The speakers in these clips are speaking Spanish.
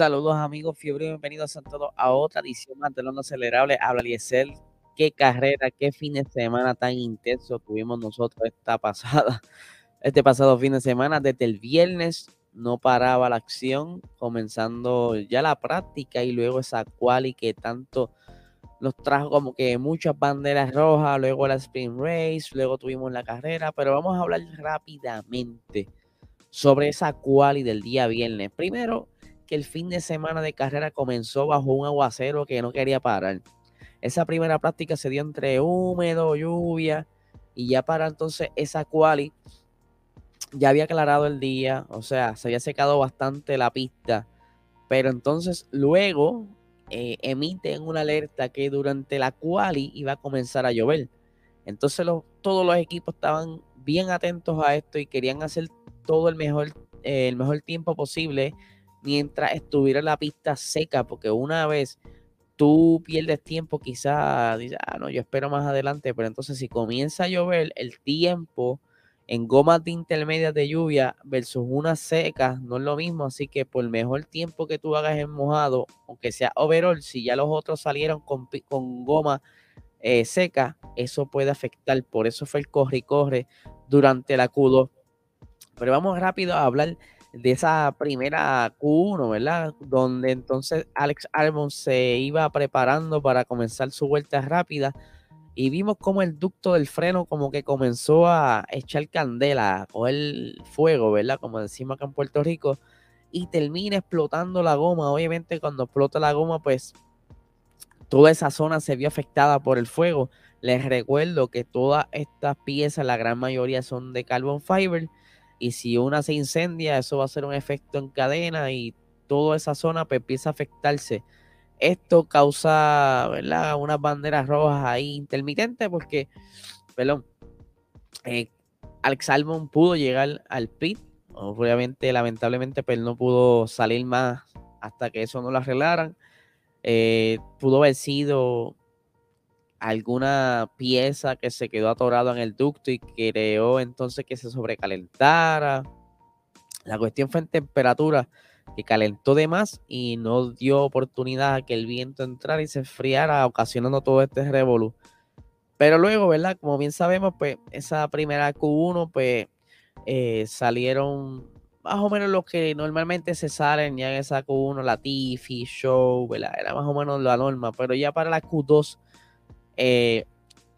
Saludos amigos, fiebre, bienvenidos a todos a otra edición de Lo Acelerable. Habla Liesel. Qué carrera, qué fin de semana tan intenso tuvimos nosotros esta pasada, este pasado fin de semana. Desde el viernes no paraba la acción, comenzando ya la práctica y luego esa quali que tanto nos trajo como que muchas banderas rojas, luego la sprint race, luego tuvimos la carrera, pero vamos a hablar rápidamente sobre esa quali del día viernes. Primero, que el fin de semana de carrera comenzó bajo un aguacero que no quería parar. Esa primera práctica se dio entre húmedo, lluvia, y ya para entonces esa quali ya había aclarado el día, o sea, se había secado bastante la pista, pero entonces luego eh, emiten una alerta que durante la quali iba a comenzar a llover. Entonces todos los equipos estaban bien atentos a esto y querían hacer todo el mejor, eh, el mejor tiempo posible mientras estuviera la pista seca, porque una vez tú pierdes tiempo, quizás dices, ah, no, yo espero más adelante, pero entonces si comienza a llover, el tiempo en gomas de intermedias de lluvia versus una seca no es lo mismo, así que por mejor tiempo que tú hagas en mojado, aunque sea overall, si ya los otros salieron con, con goma eh, seca, eso puede afectar, por eso fue el corre y corre durante la Q2. Pero vamos rápido a hablar de esa primera Q1, ¿verdad? Donde entonces Alex Albon se iba preparando para comenzar su vuelta rápida y vimos como el ducto del freno como que comenzó a echar candela, o el fuego, ¿verdad? Como decimos acá en Puerto Rico, y termina explotando la goma. Obviamente cuando explota la goma, pues toda esa zona se vio afectada por el fuego. Les recuerdo que todas estas piezas, la gran mayoría son de carbon fiber y si una se incendia, eso va a ser un efecto en cadena y toda esa zona pues, empieza a afectarse. Esto causa. Unas banderas rojas ahí intermitentes porque, perdón, eh, Alex Albon pudo llegar al pit. Obviamente, lamentablemente, pero pues, no pudo salir más hasta que eso no lo arreglaran. Eh, pudo haber sido alguna pieza que se quedó atorada en el ducto y creó entonces que se sobrecalentara. La cuestión fue en temperatura, que calentó de más y no dio oportunidad a que el viento entrara y se enfriara, ocasionando todo este revolú. Pero luego, ¿verdad? Como bien sabemos, pues esa primera Q1, pues eh, salieron más o menos los que normalmente se salen ya en esa Q1, la Tiffy, Show, ¿verdad? Era más o menos la norma, pero ya para la Q2 eh,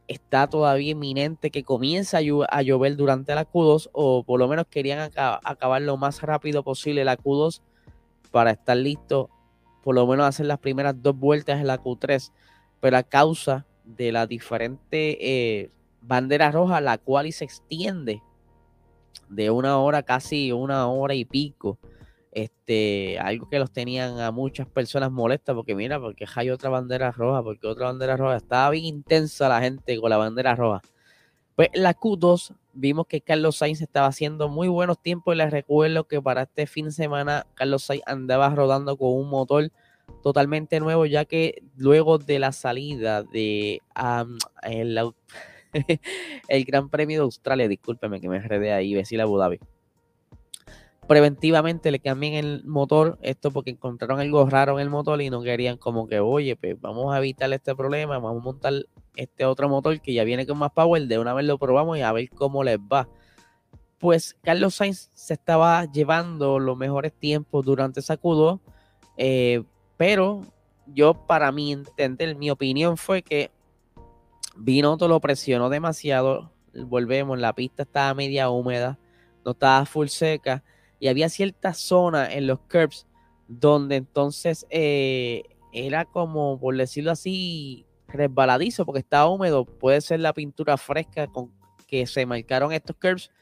está todavía inminente que comience a, llover durante la Q2 o por lo menos querían acabar lo más rápido posible la Q2 para estar listo, por lo menos hacer las primeras dos vueltas en la Q3, pero a causa de la diferente eh, bandera roja, la cual se extiende de una hora, casi una hora y pico, este, algo que los tenían a muchas personas molestas, porque mira, porque hay otra bandera roja, porque otra bandera roja, estaba bien intensa la gente con la bandera roja. Pues la Q2 vimos que Carlos Sainz estaba haciendo muy buenos tiempos y les recuerdo que para este fin de semana Carlos Sainz andaba rodando con un motor totalmente nuevo, ya que luego de la salida de el, Gran Premio de Australia, discúlpeme que me enredé ahí, decir Abu Dhabi preventivamente le cambien el motor, esto porque encontraron algo raro en el motor y no querían como que, oye, pues vamos a evitar este problema, vamos a montar este otro motor que ya viene con más power, de una vez lo probamos y a ver cómo les va. Pues Carlos Sainz se estaba llevando los mejores tiempos durante esa Q2, eh, pero yo para mí entender, mi opinión fue que Binotto lo presionó demasiado, volvemos, la pista estaba media húmeda, no estaba full seca y había ciertas zonas en los curbs donde entonces eh, era como, por decirlo así, resbaladizo porque estaba húmedo. Puede ser la pintura fresca con que se marcaron estos curbs,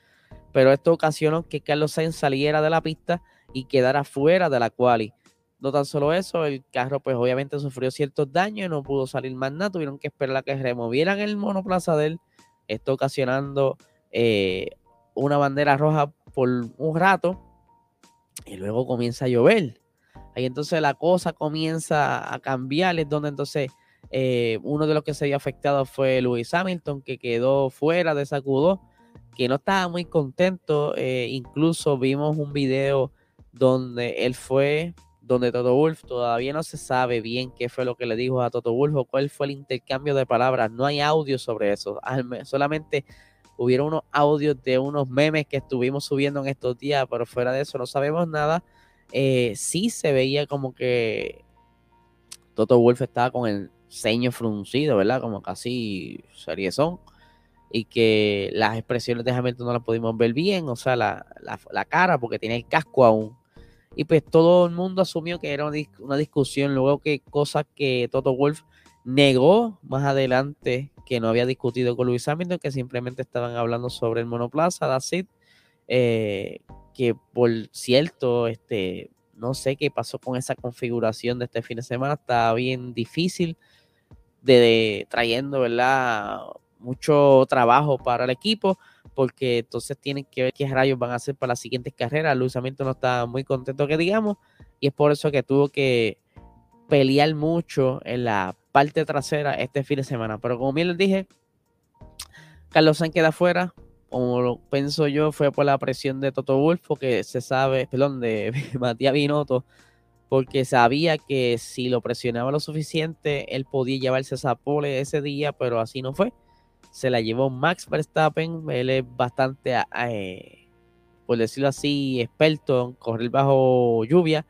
pero esto ocasionó que Carlos Sainz saliera de la pista y quedara fuera de la quali. No tan solo eso, el carro pues obviamente sufrió ciertos daños y no pudo salir más nada. Tuvieron que esperar a que removieran el monoplaza de él. Esto ocasionando eh, una bandera roja por un rato y luego comienza a llover. Ahí entonces la cosa comienza a cambiar, es donde entonces eh, uno de los que se había afectado fue Lewis Hamilton, que quedó fuera de esa Q2, que no estaba muy contento. Eh, incluso vimos un video donde él fue, donde Toto Wolf todavía no se sabe bien qué fue lo que le dijo a Toto Wolf o cuál fue el intercambio de palabras. No hay audio sobre eso. Solamente hubieron unos audios de unos memes que estuvimos subiendo en estos días, pero fuera de eso no sabemos nada. Eh, sí se veía como que Toto Wolf estaba con el ceño fruncido, ¿verdad? Como casi seriezón. Y que las expresiones de Hamilton no las pudimos ver bien, o sea, la, la, cara, porque tiene el casco aún. Y pues todo el mundo asumió que era una, discusión, luego que cosas que Toto Wolf negó más adelante que no había discutido con Luis Hamilton, que simplemente estaban hablando sobre el monoplaza, that's eh, que por cierto, este, no sé qué pasó con esa configuración de este fin de semana, está bien difícil de, trayendo, ¿verdad? Mucho trabajo para el equipo, porque entonces tienen que ver qué rayos van a hacer para las siguientes carreras. Luis Hamilton no está muy contento que digamos, y es por eso que tuvo que pelear mucho en la parte trasera este fin de semana. Pero como bien les dije, Carlos Sainz queda afuera, como lo pienso yo, fue por la presión de Toto Wolf, porque se sabe, perdón, de Matías Binotto, porque sabía que si lo presionaba lo suficiente, él podía llevarse esa pole ese día, pero así no fue. Se la llevó Max Verstappen, él es bastante, eh, por decirlo así, experto en correr bajo lluvia,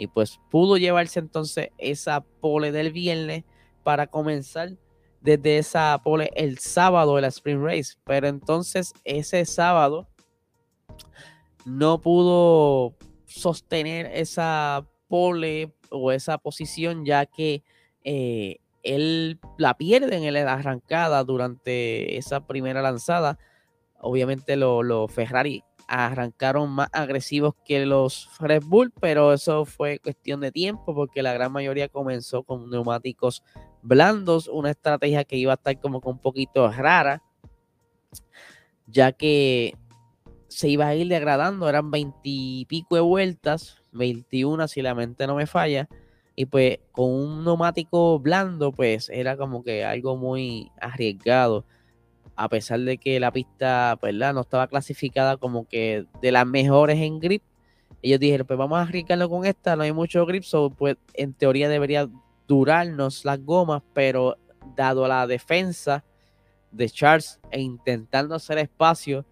y pues pudo llevarse entonces esa pole del viernes para comenzar desde esa pole el sábado de la Spring Race. Pero entonces ese sábado no pudo sostener esa pole o esa posición ya que eh, él la pierde en la arrancada durante esa primera lanzada. Obviamente los Ferrari arrancaron más agresivos que los Red Bull, pero eso fue cuestión de tiempo porque la gran mayoría comenzó con neumáticos blandos, una estrategia que iba a estar como que un poquito rara, ya que se iba a ir degradando, eran veintipico de vueltas, 21 si la mente no me falla, y pues con un neumático blando pues era como que algo muy arriesgado, a pesar de que la pista ¿verdad? no estaba clasificada como que de las mejores en grip, ellos dijeron pues vamos a arriesgarlo con esta, no hay mucho grip, so, pues en teoría debería durarnos las gomas, pero dado la defensa de Charles e intentando hacer espacio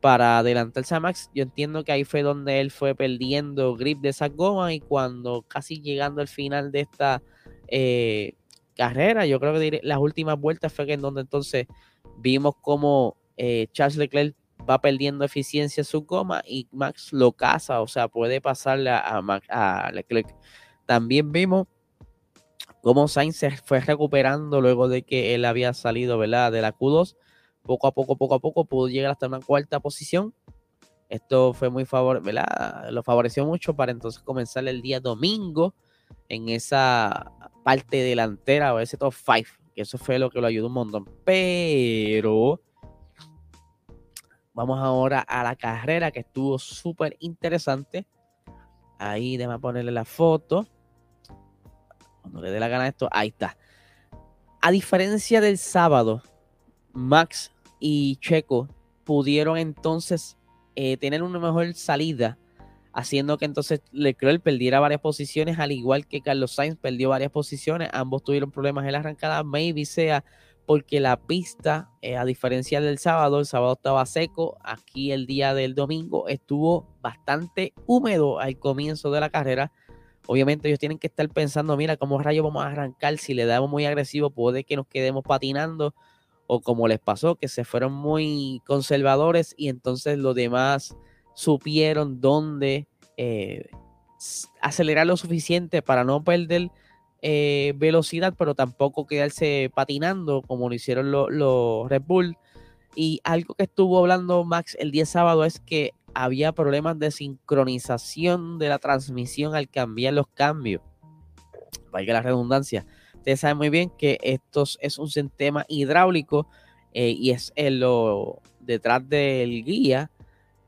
para adelantarse a Max, yo entiendo que ahí fue donde él fue perdiendo grip de esas gomas y cuando casi llegando al final de esta eh, carrera, yo creo que las últimas vueltas fue en donde entonces vimos como eh, Charles Leclerc va perdiendo eficiencia en su goma y Max lo caza, o sea, puede pasarle a, a Leclerc. También vimos cómo Sainz se fue recuperando luego de que él había salido ¿verdad? de la Q2. Poco a poco, poco a poco pudo llegar hasta una cuarta posición. Esto fue muy favor, ¿verdad? Lo favoreció mucho para entonces comenzar el día domingo en esa parte delantera o ese top 5, que eso fue lo que lo ayudó un montón. Pero vamos ahora a la carrera que estuvo súper interesante. Ahí déjame ponerle la foto. Cuando le dé la gana esto, ahí está. A diferencia del sábado, Max y Checo pudieron entonces eh, tener una mejor salida, haciendo que entonces Leclerc perdiera varias posiciones, al igual que Carlos Sainz perdió varias posiciones. Ambos tuvieron problemas en la arrancada, maybe sea porque la pista, eh, a diferencia del sábado, el sábado estaba seco, aquí el día del domingo estuvo bastante húmedo al comienzo de la carrera Obviamente ellos tienen que estar pensando, mira, ¿cómo rayos vamos a arrancar? Si le damos muy agresivo, puede que nos quedemos patinando. O como les pasó, que se fueron muy conservadores y entonces los demás supieron dónde eh, acelerar lo suficiente para no perder eh, velocidad, pero tampoco quedarse patinando como lo hicieron los Red Bull. Y algo que estuvo hablando Max el día sábado es que había problemas de sincronización de la transmisión al cambiar los cambios. Vaya la redundancia. Ustedes saben muy bien que esto es un sistema hidráulico eh, y es en lo detrás del guía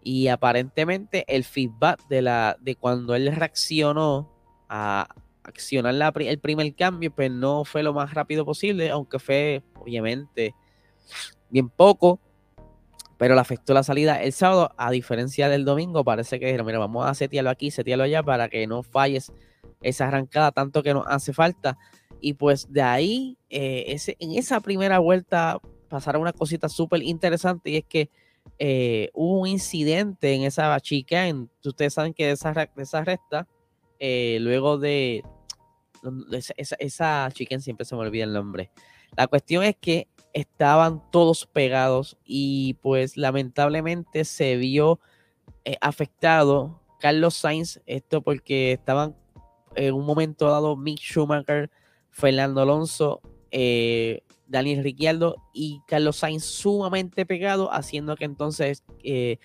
y aparentemente el feedback de la de cuando él reaccionó a accionar el primer cambio pues no fue lo más rápido posible aunque fue obviamente bien poco pero le afectó la salida el sábado, a diferencia del domingo, parece que dijeron, mira, vamos a setearlo aquí, setearlo allá para que no falles esa arrancada tanto que nos hace falta. Y pues de ahí, eh, ese, en esa primera vuelta pasaron una cosita súper interesante y es que eh, hubo un incidente en esa chica, en, ustedes saben que de esa, esa recta, eh, luego de, esa, esa chica, siempre se me olvida el nombre. La cuestión es que estaban todos pegados y pues lamentablemente se vio afectado Carlos Sainz, esto porque estaban en un momento dado Mick Schumacher, Fernando Alonso, eh, Daniel Ricciardo y Carlos Sainz sumamente pegado, haciendo que entonces eh,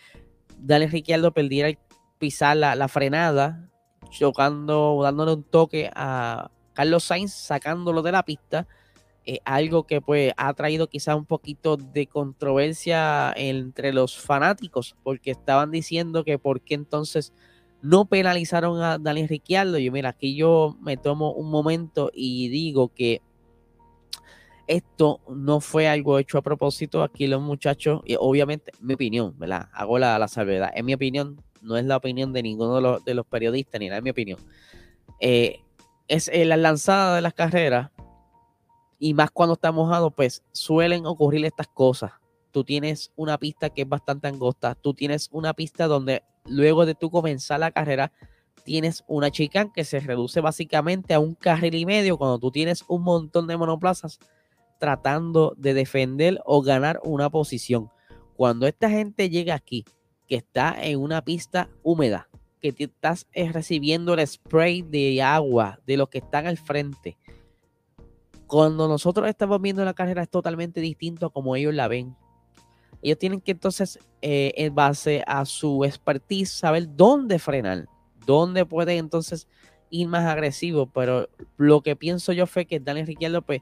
Daniel Ricciardo perdiera pisar la, frenada, chocando, dándole un toque a Carlos Sainz, sacándolo de la pista. Eh, algo que pues ha traído quizá un poquito de controversia entre los fanáticos, porque estaban diciendo que por qué entonces no penalizaron a Daniel Ricciardo. Yo, mira, aquí yo me tomo un momento y digo que esto no fue algo hecho a propósito. Aquí los muchachos, y obviamente, mi opinión, ¿verdad? Hago la, la salvedad. En mi opinión, no es la opinión de ninguno de los, de los periodistas, ni nada, es mi opinión. Eh, es eh, la lanzada de las carreras, y más cuando está mojado, pues suelen ocurrir estas cosas. Tú tienes una pista que es bastante angosta, tú tienes una pista donde luego de tú comenzar la carrera, tienes una chica que se reduce básicamente a un carril y medio cuando tú tienes un montón de monoplazas tratando de defender o ganar una posición. Cuando esta gente llega aquí, que está en una pista húmeda, que te estás eh, recibiendo el spray de agua de los que están al frente. Cuando nosotros estamos viendo la carrera es totalmente distinto a como ellos la ven ellos tienen que entonces, eh, en base a su expertise, saber dónde frenar, dónde pueden entonces ir más agresivo. Pero lo que pienso yo fue que Daniel Ricciardo pues,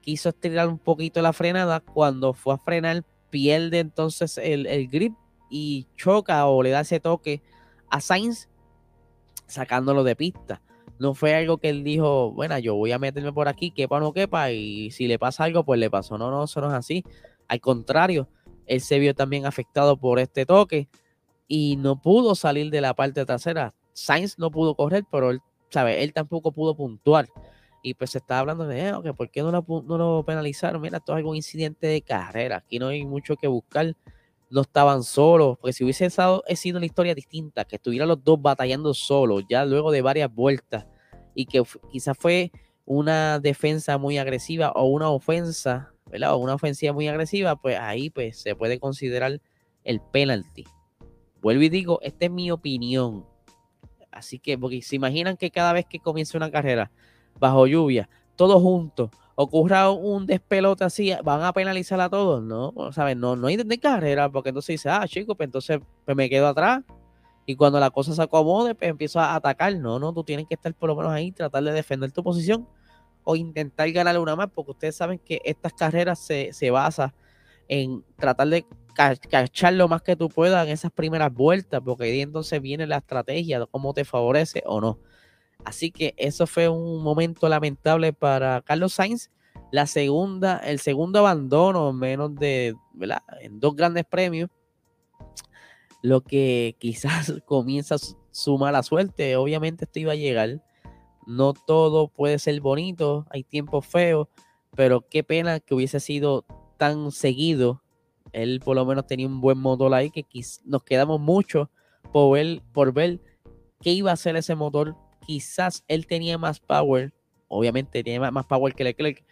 quiso estirar un poquito la frenada. Cuando fue a frenar, pierde entonces el, el grip y choca o le da ese toque a Sainz, sacándolo de pista. No fue algo que él dijo, bueno, yo voy a meterme por aquí, quepa o no quepa, y si le pasa algo, pues le pasó. No, no, eso no es así. Al contrario, él se vio también afectado por este toque y no pudo salir de la parte trasera. Sainz no pudo correr, pero él, ¿sabe? él tampoco pudo puntuar. Y pues se está hablando de, eh, ¿por qué no lo, penalizaron? Mira, esto es algún incidente de carrera. Aquí no hay mucho que buscar. No estaban solos. Porque si hubiese sido, sido una historia distinta, que estuvieran los dos batallando solos, ya luego de varias vueltas, y que quizás fue una defensa muy agresiva o una ofensa ¿verdad? O una ofensiva muy agresiva, pues ahí pues se puede considerar el penalti. Vuelvo y digo, esta es mi opinión. Así que, porque se imaginan que cada vez que comienza una carrera bajo lluvia, todos juntos, ocurra un despelote así, van a penalizar a todos, ¿no? ¿Sabes? No, no hay carrera, porque entonces dice, ah, chico, pues entonces pues me quedo atrás. Y cuando la cosa se acomode, pues empiezo a atacar. No, no, tú tienes que estar por lo menos ahí, tratar de defender tu posición o intentar ganar una más, porque ustedes saben que estas carreras se, se basan en tratar de cachar lo más que tú puedas en esas primeras vueltas, porque ahí entonces viene la estrategia cómo te favorece o no. Así que eso fue un momento lamentable para Carlos Sainz. La segunda, el segundo abandono, menos de, ¿verdad? En dos grandes premios, lo que quizás comienza su mala suerte. Obviamente esto iba a llegar no todo puede ser bonito, hay tiempos feos, pero qué pena que hubiese sido tan seguido. Él por lo menos tenía un buen motor ahí que nos quedamos mucho por ver, por ver qué iba a hacer ese motor. Quizás él tenía más power, obviamente tenía más power que Leclerc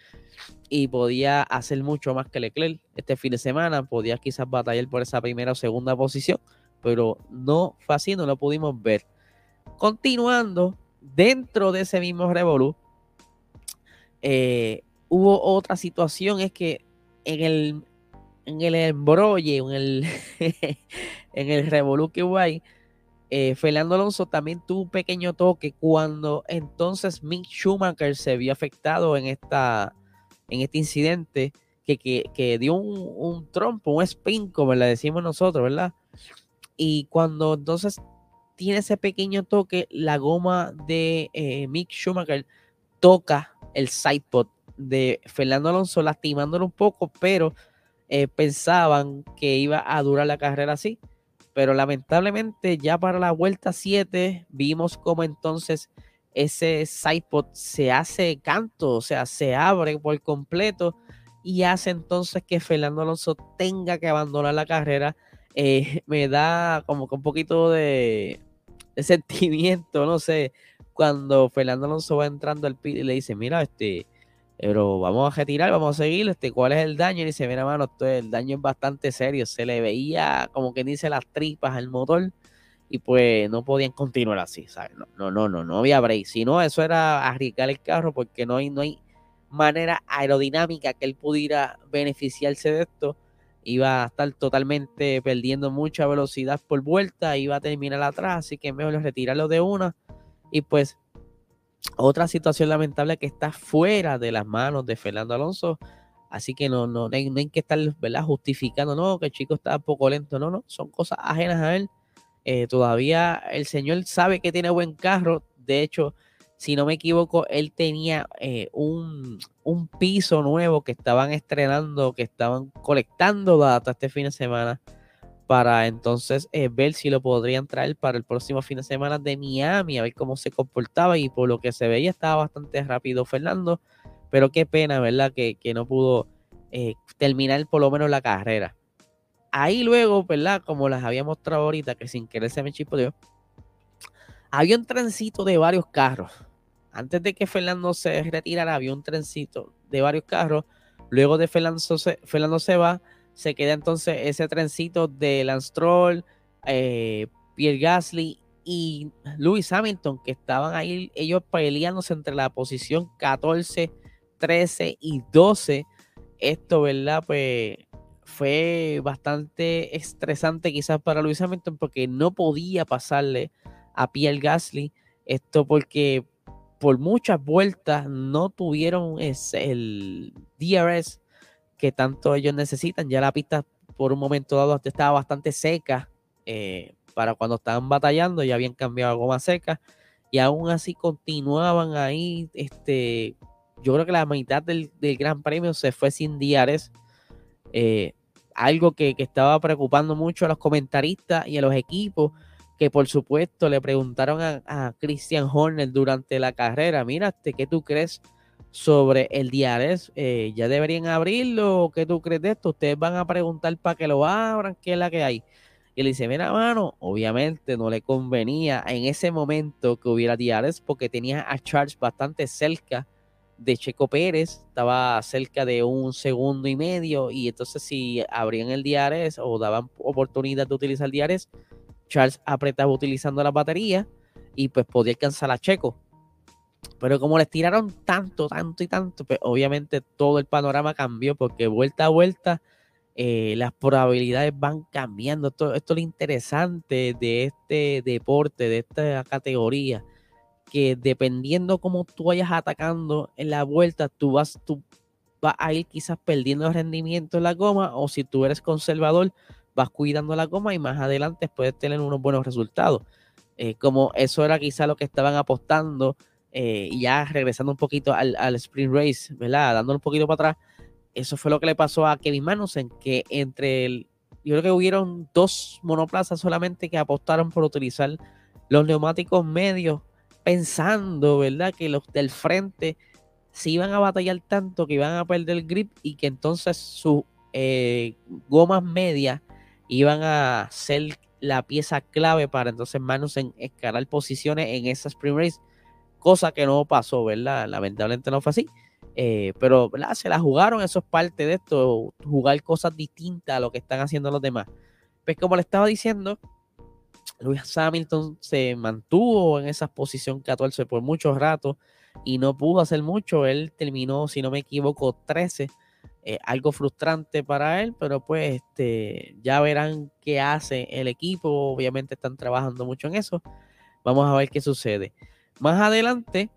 y podía hacer mucho más que Leclerc este fin de semana. Podía quizás batallar por esa primera o segunda posición, pero no fue así, no lo pudimos ver. Continuando, dentro de ese mismo Revolu, eh, hubo otra situación, es que en el, en el en el, en el Revolu que hubo ahí, eh, Fernando Alonso también tuvo un pequeño toque cuando entonces Mick Schumacher se vio afectado en, esta, en este incidente que, que, dio un, un, trompo, un spin, como le decimos nosotros, ¿verdad? Y cuando entonces tiene ese pequeño toque, la goma de eh, Mick Schumacher toca el sidepod de Fernando Alonso, lastimándolo un poco, pero eh, pensaban que iba a durar la carrera así. Pero lamentablemente ya para la vuelta 7 vimos como entonces ese sidepod se hace canto, o sea, se abre por completo y hace entonces que Fernando Alonso tenga que abandonar la carrera. Eh, me da como que un poquito de, sentimiento, no sé, cuando Fernando Alonso va entrando al pit y le dice, mira, este, pero vamos a retirar, vamos a seguir, este, ¿cuál es el daño? Y dice, mira, mano, el daño es bastante serio, se le veía como que dice las tripas al motor y pues no podían continuar así, ¿sabes? No, no, no, no, no había break, si no, eso era arriesgar el carro porque no hay, no hay manera aerodinámica que él pudiera beneficiarse de esto, iba a estar totalmente perdiendo mucha velocidad por vuelta, iba a terminar atrás, así que mejor retirarlo de una y pues otra situación lamentable que está fuera de las manos de Fernando Alonso. Así que no, no, hay, que estar ¿verdad? justificando, no, que el chico está poco lento. No, no, son cosas ajenas a él. Eh, todavía el señor sabe que tiene buen carro. De hecho, si no me equivoco, él tenía eh, un, un, piso nuevo que estaban estrenando, que estaban colectando datos este fin de semana para entonces eh, ver si lo podrían traer para el próximo fin de semana de Miami, a ver cómo se comportaba y por lo que se veía estaba bastante rápido Fernando, pero qué pena, ¿verdad? Que, no pudo eh, terminar por lo menos la carrera. Ahí luego, ¿verdad? Como les había mostrado ahorita, que sin querer se me chispoteó, había un trencito de varios carros. Antes de que Fernando se retirara, había un trencito de varios carros. Luego de Fernando Fernando se va, se queda entonces ese trencito de Lance Stroll, eh, Pierre Gasly y Lewis Hamilton, que estaban ahí ellos peleándose entre la posición 14, 13 y 12. Esto, ¿verdad? Pues fue bastante estresante quizás para Lewis Hamilton porque no podía pasarle a Pierre Gasly. Esto porque por muchas vueltas no tuvieron ese, el DRS que tanto ellos necesitan. Ya la pista por un momento dado estaba bastante seca eh, para cuando estaban batallando, ya habían cambiado a goma seca y aún así continuaban ahí. Este, yo creo que la mitad del, Gran Premio se fue sin diares. Eh, algo que, estaba preocupando mucho a los comentaristas y a los equipos, que por supuesto le preguntaron a, a Christian Horner durante la carrera, mira, este, ¿qué tú crees? Sobre el diares. Eh, ¿Ya deberían abrirlo? ¿Qué tú crees de esto? Ustedes van a preguntar para que lo abran, ¿qué es la que hay? Y le dice, mira, mano, obviamente no le convenía en ese momento que hubiera diares porque tenía a Charles bastante cerca de Checo Pérez, estaba cerca de un segundo y medio y entonces si abrían el diares o daban oportunidad de utilizar diares, Charles apretaba utilizando la batería y pues podía alcanzar a Checo pero como les tiraron tanto, tanto y tanto, pues obviamente todo el panorama cambió porque vuelta a vuelta eh, las probabilidades van cambiando. Esto, esto, es lo interesante de este deporte, de esta categoría, que dependiendo cómo tú vayas atacando en la vuelta, tú vas, tú vas a ir quizás perdiendo rendimiento en la goma o si tú eres conservador, vas cuidando la goma y más adelante puedes tener unos buenos resultados. Eh, como eso era quizás lo que estaban apostando eh, y ya regresando un poquito al, al, sprint race, ¿verdad? Dándole un poquito para atrás, eso fue lo que le pasó a Kevin Magnussen, que entre el, yo creo que hubieron dos monoplazas solamente que apostaron por utilizar los neumáticos medios, pensando, ¿verdad? Que los del frente se iban a batallar tanto que iban a perder el grip y que entonces sus eh, gomas medias iban a ser la pieza clave para entonces Magnussen escalar posiciones en esa sprint race cosa que no pasó, ¿verdad? Lamentablemente no fue así. Eh, pero se la jugaron, eso es parte de esto, jugar cosas distintas a lo que están haciendo los demás. Pues como le estaba diciendo, Luis Hamilton se mantuvo en esa posición 14 por muchos ratos y no pudo hacer mucho. Él terminó, si no me equivoco, 13. Eh, algo frustrante para él, pero pues este, ya verán qué hace el equipo. Obviamente están trabajando mucho en eso. Vamos a ver qué sucede. Más adelante,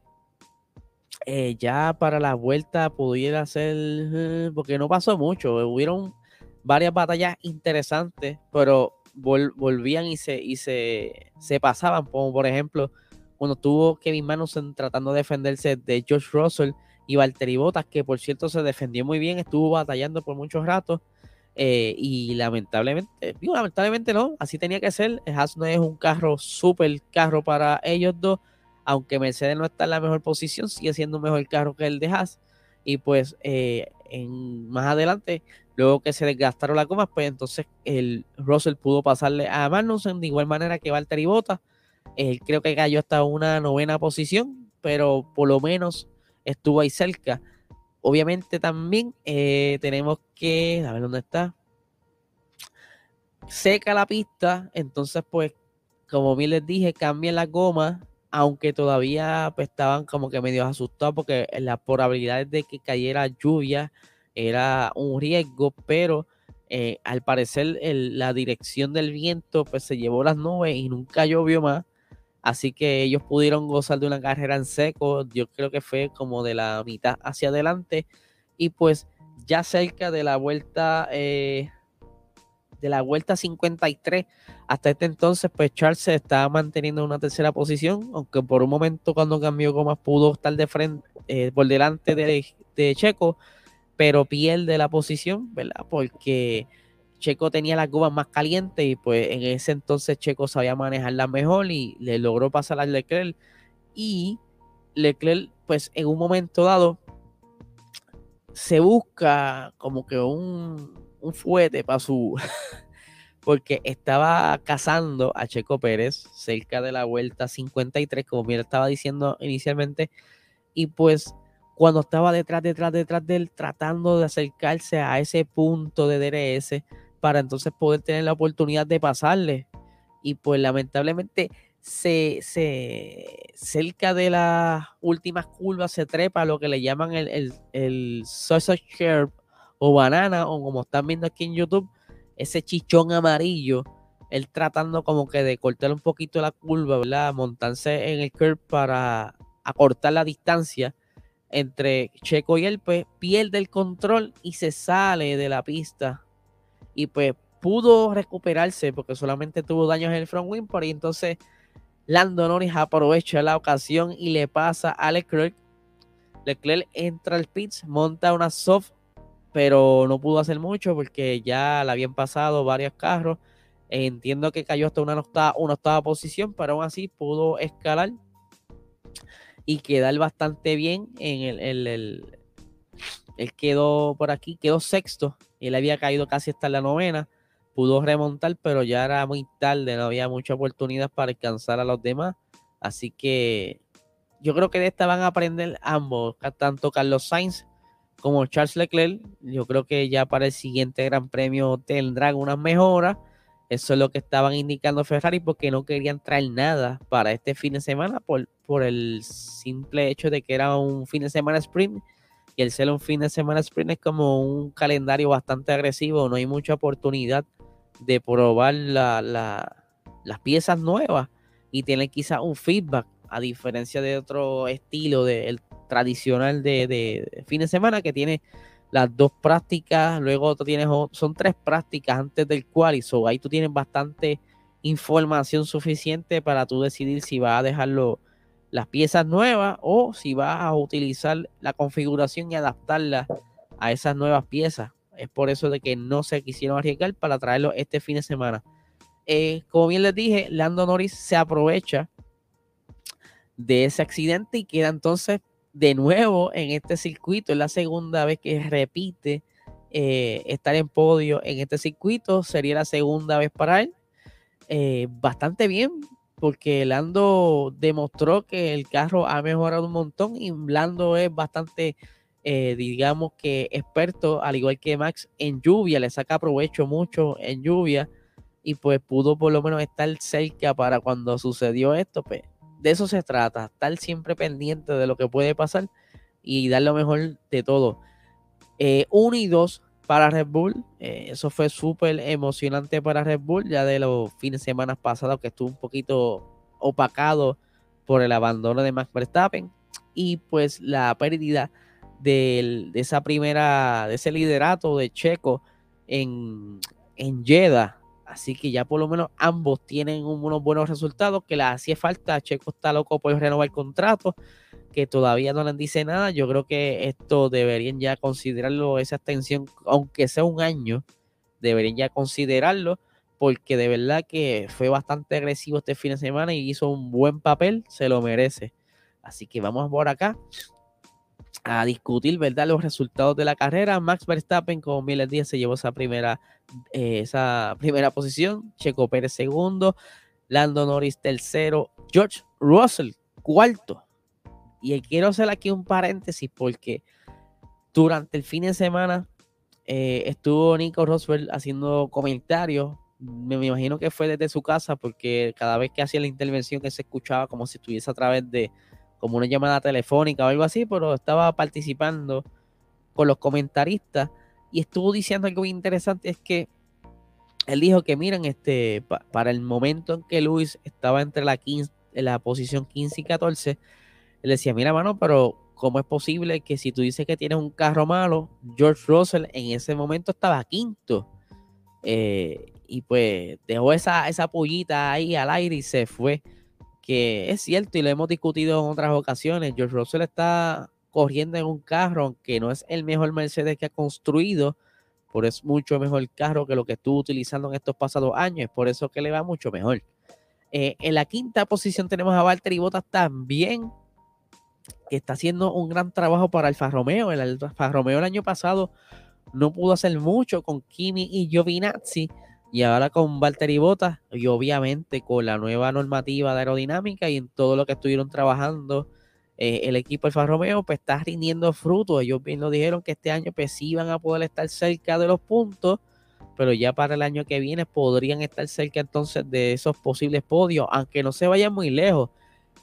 eh, ya para la vuelta pudiera ser, eh, porque no pasó mucho, hubieron varias batallas interesantes, pero volvían y se, y se, se pasaban, por ejemplo, cuando tuvo Kevin Magnussen tratando de defenderse de George Russell y Valtteri Bottas, que por cierto se defendió muy bien, estuvo batallando por muchos ratos. Eh, y lamentablemente, digo, lamentablemente no, así tenía que ser. El Haas no es un carro, súper carro para ellos dos aunque Mercedes no está en la mejor posición, sigue siendo un mejor carro que el de Haas. Y pues eh, en, más adelante, luego que se desgastaron las gomas, pues entonces el Russell pudo pasarle a Magnussen de igual manera que Valtteri Bottas. Él creo que cayó hasta una novena posición, pero por lo menos estuvo ahí cerca. Obviamente también eh, tenemos que, a ver dónde está, seca la pista, entonces pues como bien les dije, cambian las gomas, aunque todavía pues, estaban como que medio asustados porque la probabilidad de que cayera lluvia era un riesgo, pero eh, al parecer la dirección del viento pues se llevó las nubes y nunca llovió más. Así que ellos pudieron gozar de una carrera en seco. Yo creo que fue como de la mitad hacia adelante. Y pues ya cerca de la vuelta eh, de la vuelta 53 hasta este entonces, pues Charles se estaba manteniendo en una tercera posición, aunque por un momento cuando cambió gomas pudo estar de frente, eh, por delante de, de, Checo, pero pierde la posición, ¿verdad? Porque Checo tenía las gomas más calientes y pues en ese entonces Checo sabía manejarlas mejor y le logró pasar a Leclerc y Leclerc pues en un momento dado se busca como que un, un fuete para su. porque estaba cazando a Checo Pérez cerca de la vuelta 53, como bien estaba diciendo inicialmente. Y pues cuando estaba detrás, detrás, detrás de él, tratando de acercarse a ese punto de DRS para entonces poder tener la oportunidad de pasarle. Y pues lamentablemente se, se cerca de las últimas curvas se trepa lo que le llaman el, el, el o banana, o como están viendo aquí en YouTube, ese chichón amarillo, él tratando como que de cortar un poquito la curva, ¿verdad? Montarse en el curve para acortar la distancia entre Checo y él, pues pierde el control y se sale de la pista. Y pues pudo recuperarse porque solamente tuvo daños en el front wing, y entonces Lando Norris aprovecha la ocasión y le pasa a Leclerc. Leclerc entra al pits, monta una soft pero no pudo hacer mucho porque ya le habían pasado varios carros. Entiendo que cayó hasta una octava, una octava posición, pero aún así pudo escalar y quedar bastante bien en el, el, él quedó por aquí, quedó sexto. Él había caído casi hasta la novena. Pudo remontar, pero ya era muy tarde, no había mucha oportunidad para alcanzar a los demás. Así que yo creo que de esta van a aprender ambos, tanto Carlos Sainz como Charles Leclerc, yo creo que ya para el siguiente Gran Premio tendrán unas mejoras. Eso es lo que estaban indicando Ferrari porque no querían traer nada para este fin de semana por, por el simple hecho de que era un fin de semana sprint. Y el ser un fin de semana sprint es como un calendario bastante agresivo, no hay mucha oportunidad de probar las piezas nuevas. Y tienen quizás un feedback a diferencia de otro estilo del tradicional de, fin de semana que tiene las dos prácticas, luego tú tienes, son tres prácticas antes del cual, y ahí tú tienes bastante información suficiente para tú decidir si vas a dejarlo las piezas nuevas o si vas a utilizar la configuración y adaptarla a esas nuevas piezas. Es por eso de que no se quisieron arriesgar para traerlo este fin de semana. Eh, como bien les dije, Lando Norris se aprovecha de ese accidente y queda entonces de nuevo en este circuito. Es la segunda vez que repite eh, estar en podio en este circuito. Sería la segunda vez para él. Eh, bastante bien, porque Lando demostró que el carro ha mejorado un montón y Lando es bastante, eh, digamos que experto, al igual que Max, en lluvia. Le saca provecho mucho en lluvia y pues pudo por lo menos estar cerca para cuando sucedió esto, pues de eso se trata, estar siempre pendiente de lo que puede pasar y dar lo mejor de todo. Eh, uno y dos para Red Bull, eh, eso fue súper emocionante para Red Bull, ya de los fines de semana pasados que estuvo un poquito opacado por el abandono de Max Verstappen y pues la pérdida de, esa primera, de ese liderato de Checo en, en Jeddah Así que ya por lo menos ambos tienen unos buenos resultados que le hacía falta. Checo está loco por renovar el contrato, que todavía no le dice nada. Yo creo que esto deberían ya considerarlo, esa extensión, aunque sea un año, deberían ya considerarlo, porque de verdad que fue bastante agresivo este fin de semana y hizo un buen papel, se lo merece. Así que vamos por acá a discutir, ¿verdad? Los resultados de la carrera. Max Verstappen con miles días se llevó esa primera, eh, esa primera posición. Checo Pérez segundo. Lando Norris tercero. George Russell cuarto. Y quiero hacer aquí un paréntesis porque durante el fin de semana eh, estuvo Nico Roswell haciendo comentarios. Me, me, imagino que fue desde su casa porque cada vez que hacía la intervención que se escuchaba como si estuviese a través de, como una llamada telefónica o algo así, pero estaba participando con los comentaristas y estuvo diciendo algo interesante, es que él dijo que miren, este, para el momento en que Luis estaba entre la, 15, en la posición 15 y 14, él decía, mira, mano, pero ¿cómo es posible que si tú dices que tienes un carro malo, George Russell en ese momento estaba quinto? Eh, y pues dejó esa, esa pollita ahí al aire y se fue que es cierto y lo hemos discutido en otras ocasiones, George Russell está corriendo en un carro aunque no es el mejor Mercedes que ha construido, pero es mucho mejor carro que lo que estuvo utilizando en estos pasados años, por eso que le va mucho mejor. Eh, en la quinta posición tenemos a Valtteri Bottas también, que está haciendo un gran trabajo para Alfa Romeo. El Alfa Romeo el año pasado no pudo hacer mucho con Kimi y Giovinazzi, y ahora con Valtteri Bottas y obviamente con la nueva normativa de aerodinámica y en todo lo que estuvieron trabajando eh, el equipo Alfa Romeo, pues está rindiendo frutos. Ellos bien lo dijeron que este año pues sí a poder estar cerca de los puntos, pero ya para el año que viene podrían estar cerca entonces de esos posibles podios, aunque no se vayan muy lejos.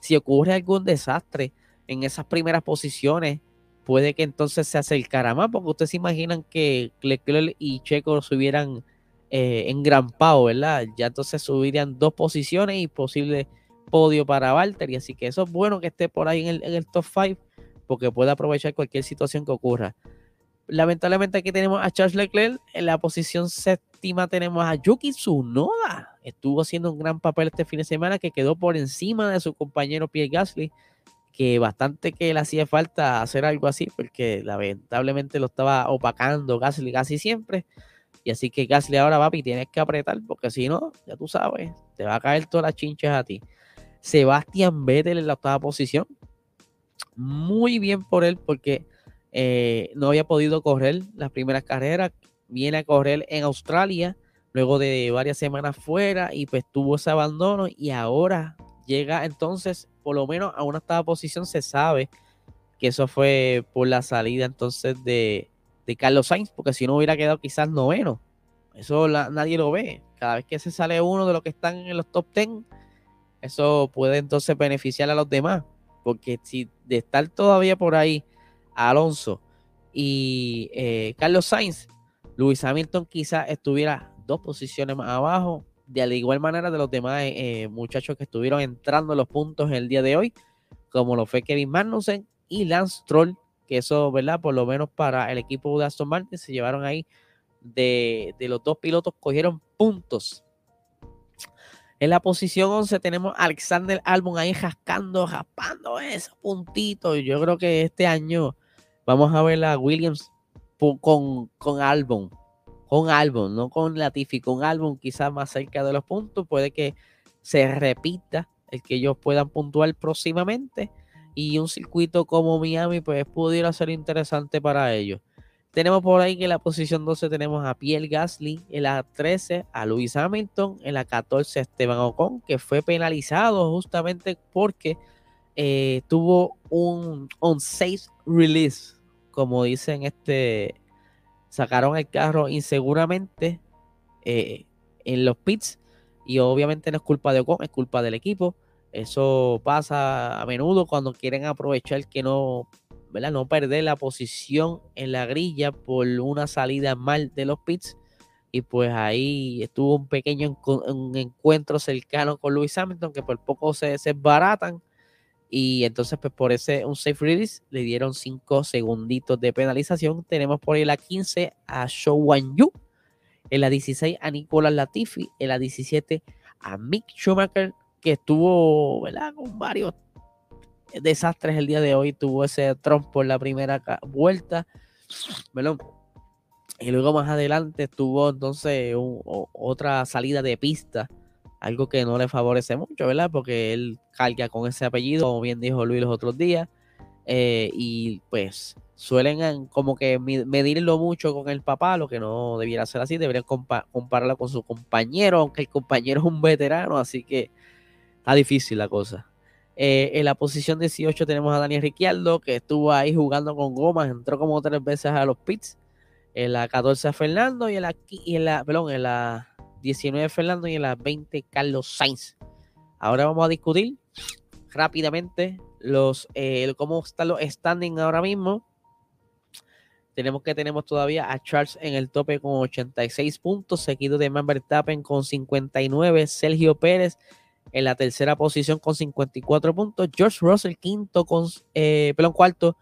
Si ocurre algún desastre en esas primeras posiciones, puede que entonces se acercara más, porque ustedes se imaginan que Leclerc y Checo se hubieran eh, engrampado, ¿verdad? Ya entonces subirían dos posiciones y posible podio para Valtteri. Así que eso es bueno que esté por ahí en el, top 5 porque puede aprovechar cualquier situación que ocurra. Lamentablemente aquí tenemos a Charles Leclerc. En la posición séptima tenemos a Yuki Tsunoda. Estuvo haciendo un gran papel este fin de semana que quedó por encima de su compañero Pierre Gasly. Que bastante que le hacía falta hacer algo así porque lamentablemente lo estaba opacando Gasly casi siempre. Y así que Gasly ahora, papi, tienes que apretar, porque si no, ya tú sabes, te va a caer todas las chinchas a ti. Sebastián Vettel en la octava posición. Muy bien por él, porque eh, no había podido correr las primeras carreras. Viene a correr en Australia, luego de varias semanas fuera, y pues tuvo ese abandono. Y ahora llega entonces, por lo menos a una octava posición, se sabe que eso fue por la salida entonces de, de Carlos Sainz, porque si no hubiera quedado quizás noveno. Eso nadie lo ve. Cada vez que se sale uno de los que están en los top 10, eso puede entonces beneficiar a los demás. Porque si de estar todavía por ahí Alonso y eh, Carlos Sainz, Luis Hamilton quizás estuviera dos posiciones más abajo, de la igual manera de los demás eh, muchachos que estuvieron entrando en los puntos el día de hoy, como lo fue Kevin Magnussen y Lance Troll, que eso, ¿verdad? Por lo menos para el equipo de Aston Martin se llevaron ahí de, los dos pilotos, cogieron puntos. En la posición 11 tenemos Alexander Albon ahí jascando, raspando esos puntitos. Yo creo que este año vamos a ver a Williams con, con Albon. Con Albon, no con Latifi, con Albon quizás más cerca de los puntos. Puede que se repita el que ellos puedan puntuar próximamente y un circuito como Miami pues pudiera ser interesante para ellos. Tenemos por ahí que en la posición 12 tenemos a Pierre Gasly, en la 13 a Lewis Hamilton, en la 14 a Esteban Ocon, que fue penalizado justamente porque eh, tuvo un unsafe release, como dicen este, sacaron el carro inseguramente eh, en los pits y obviamente no es culpa de Ocon, es culpa del equipo. Eso pasa a menudo cuando quieren aprovechar que no, ¿verdad? no perder la posición en la grilla por una salida mal de los pits. Y pues ahí estuvo un pequeño encuentro cercano con Luis Hamilton que por poco se, se baratan. Y entonces, pues por ese un safe release le dieron 5 segunditos de penalización. Tenemos por ahí la 15 a Show Wan Yu. En la 16 a Nicolas Latifi. En la 17 a Mick Schumacher que estuvo, ¿verdad? Con varios desastres el día de hoy. Tuvo ese trompo en la primera vuelta. Y luego más adelante tuvo entonces otra salida de pista, algo que no le favorece mucho, ¿verdad? Porque él carga con ese apellido, como bien dijo Luis los otros días, eh, y pues suelen como que medirlo mucho con el papá, lo que no debiera ser así, deberían compararlo con su compañero, aunque el compañero es un veterano, así que está difícil la cosa. Eh, en la posición 18 tenemos a Daniel Ricciardo, que estuvo ahí jugando con gomas, entró como tres veces a los pits en la 14 Fernando y en la, y en la, en la 19 Fernando y en la 20 Carlos Sainz. Ahora vamos a discutir rápidamente los eh, cómo están los standing ahora mismo. Tenemos que tenemos todavía a Charles en el tope con 86 puntos, seguido de Man Verstappen con 59, Sergio Pérez en la tercera posición con 54 puntos, George Russell quinto con, eh, perdón, cuarto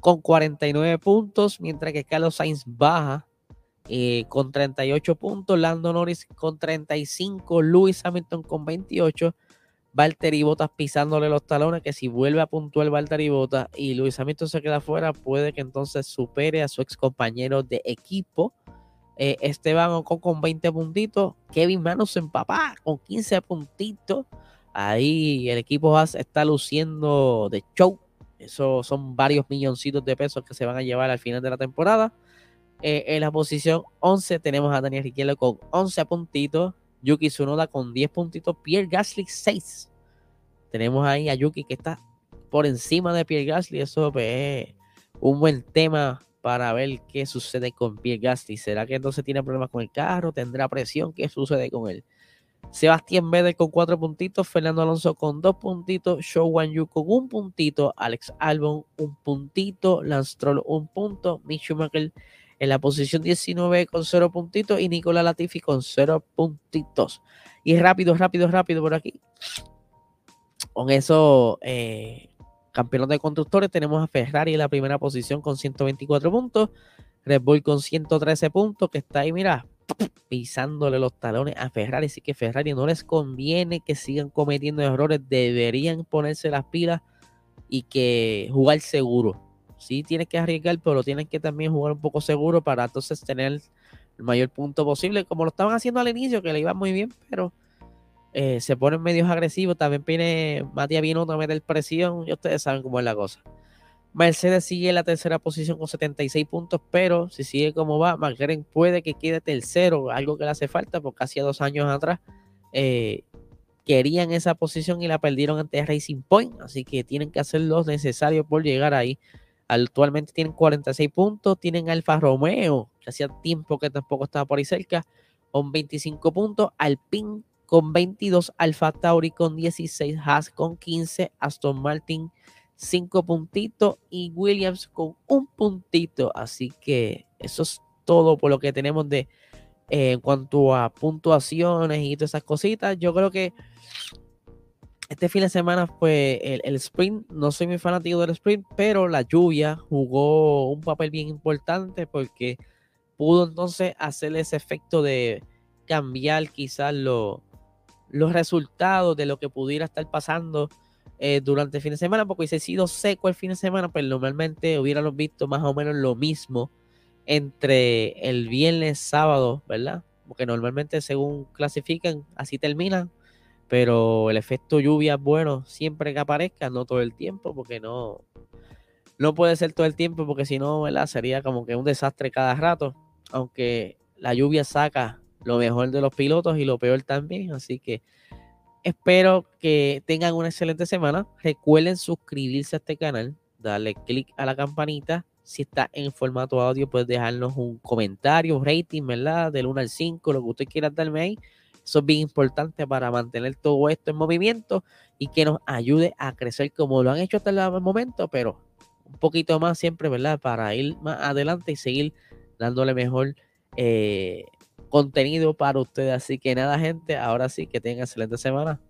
con 49 puntos, mientras que Carlos Sainz baja eh, con 38 puntos, Lando Norris con 35, Lewis Hamilton con 28, Valtteri Bottas pisándole los talones, que si vuelve a puntuar Valtteri Bottas y Lewis Hamilton se queda fuera, puede que entonces supere a su ex compañero de equipo. Eh, Esteban Ocon con 20 puntitos, Kevin en papá con 15 puntitos. Ahí el equipo está luciendo de show eso son varios milloncitos de pesos que se van a llevar al final de la temporada. Eh, en la posición 11 tenemos a Daniel Ricciardo con 11 puntitos. Yuki Tsunoda con 10 puntitos. Pierre Gasly 6. Tenemos ahí a Yuki que está por encima de Pierre Gasly. Eso pues, es un buen tema para ver qué sucede con Pierre Gasly. ¿Será que entonces tiene problemas con el carro? ¿Tendrá presión? ¿Qué sucede con él? Sebastián Vettel con cuatro puntitos, Fernando Alonso con dos puntitos, Show Wan Yu con un puntito, Alex Albon un puntito, Lance Troll un punto, Mick Schumacher en la posición 19 con cero puntitos y Nicolás Latifi con cero puntitos. Y rápido, rápido, rápido por aquí. Con eso, eh, campeón de constructores, tenemos a Ferrari en la primera posición con 124 puntos, Red Bull con 113 puntos, que está ahí, mira, pisándole los talones a Ferrari. Así que Ferrari no les conviene que sigan cometiendo errores. Deberían ponerse las pilas y que jugar seguro. Sí, tienes que arriesgar, pero tienes que también jugar un poco seguro para entonces tener el mayor punto posible, como lo estaban haciendo al inicio, que le iba muy bien, pero eh, se ponen medios agresivos. También viene Matías Binotto a meter presión y ustedes saben cómo es la cosa. Mercedes sigue en la tercera posición con 76 puntos, pero si sigue como va, McLaren puede que quede tercero, algo que le hace falta, porque hacía dos años atrás eh, querían esa posición y la perdieron ante Racing Point, así que tienen que hacer lo necesario por llegar ahí. Actualmente tienen 46 puntos, tienen Alfa Romeo, que hacía tiempo que tampoco estaba por ahí cerca, con 25 puntos, Alpine con 22, Alfa Tauri con 16, Haas con 15, Aston Martin cinco puntitos y Williams con un puntito. Así que eso es todo por lo que tenemos de eh, en cuanto a puntuaciones y todas esas cositas. Yo creo que este fin de semana fue el, el, sprint. No soy muy fanático del sprint, pero la lluvia jugó un papel bien importante porque pudo entonces hacer ese efecto de cambiar quizás los resultados de lo que pudiera estar pasando eh, durante el fin de semana, porque ha sido seco el fin de semana, pues normalmente hubiéramos visto más o menos lo mismo entre el viernes, sábado, ¿verdad? Porque normalmente según clasifican, así terminan, pero el efecto lluvia es bueno siempre que aparezca, no todo el tiempo, porque no, no puede ser todo el tiempo, porque si no, ¿verdad? Sería como que un desastre cada rato, aunque la lluvia saca lo mejor de los pilotos y lo peor también, así que Espero que tengan una excelente semana. Recuerden suscribirse a este canal, darle click a la campanita. Si está en formato audio, puedes dejarnos un comentario, rating, ¿verdad? Del 1 al 5, lo que usted quiera darme ahí. Eso es bien importante para mantener todo esto en movimiento y que nos ayude a crecer como lo han hecho hasta el momento, pero un poquito más siempre, ¿verdad? Para ir más adelante y seguir dándole mejor eh, contenido para ustedes. Así que nada, gente, ahora sí que tengan excelente semana.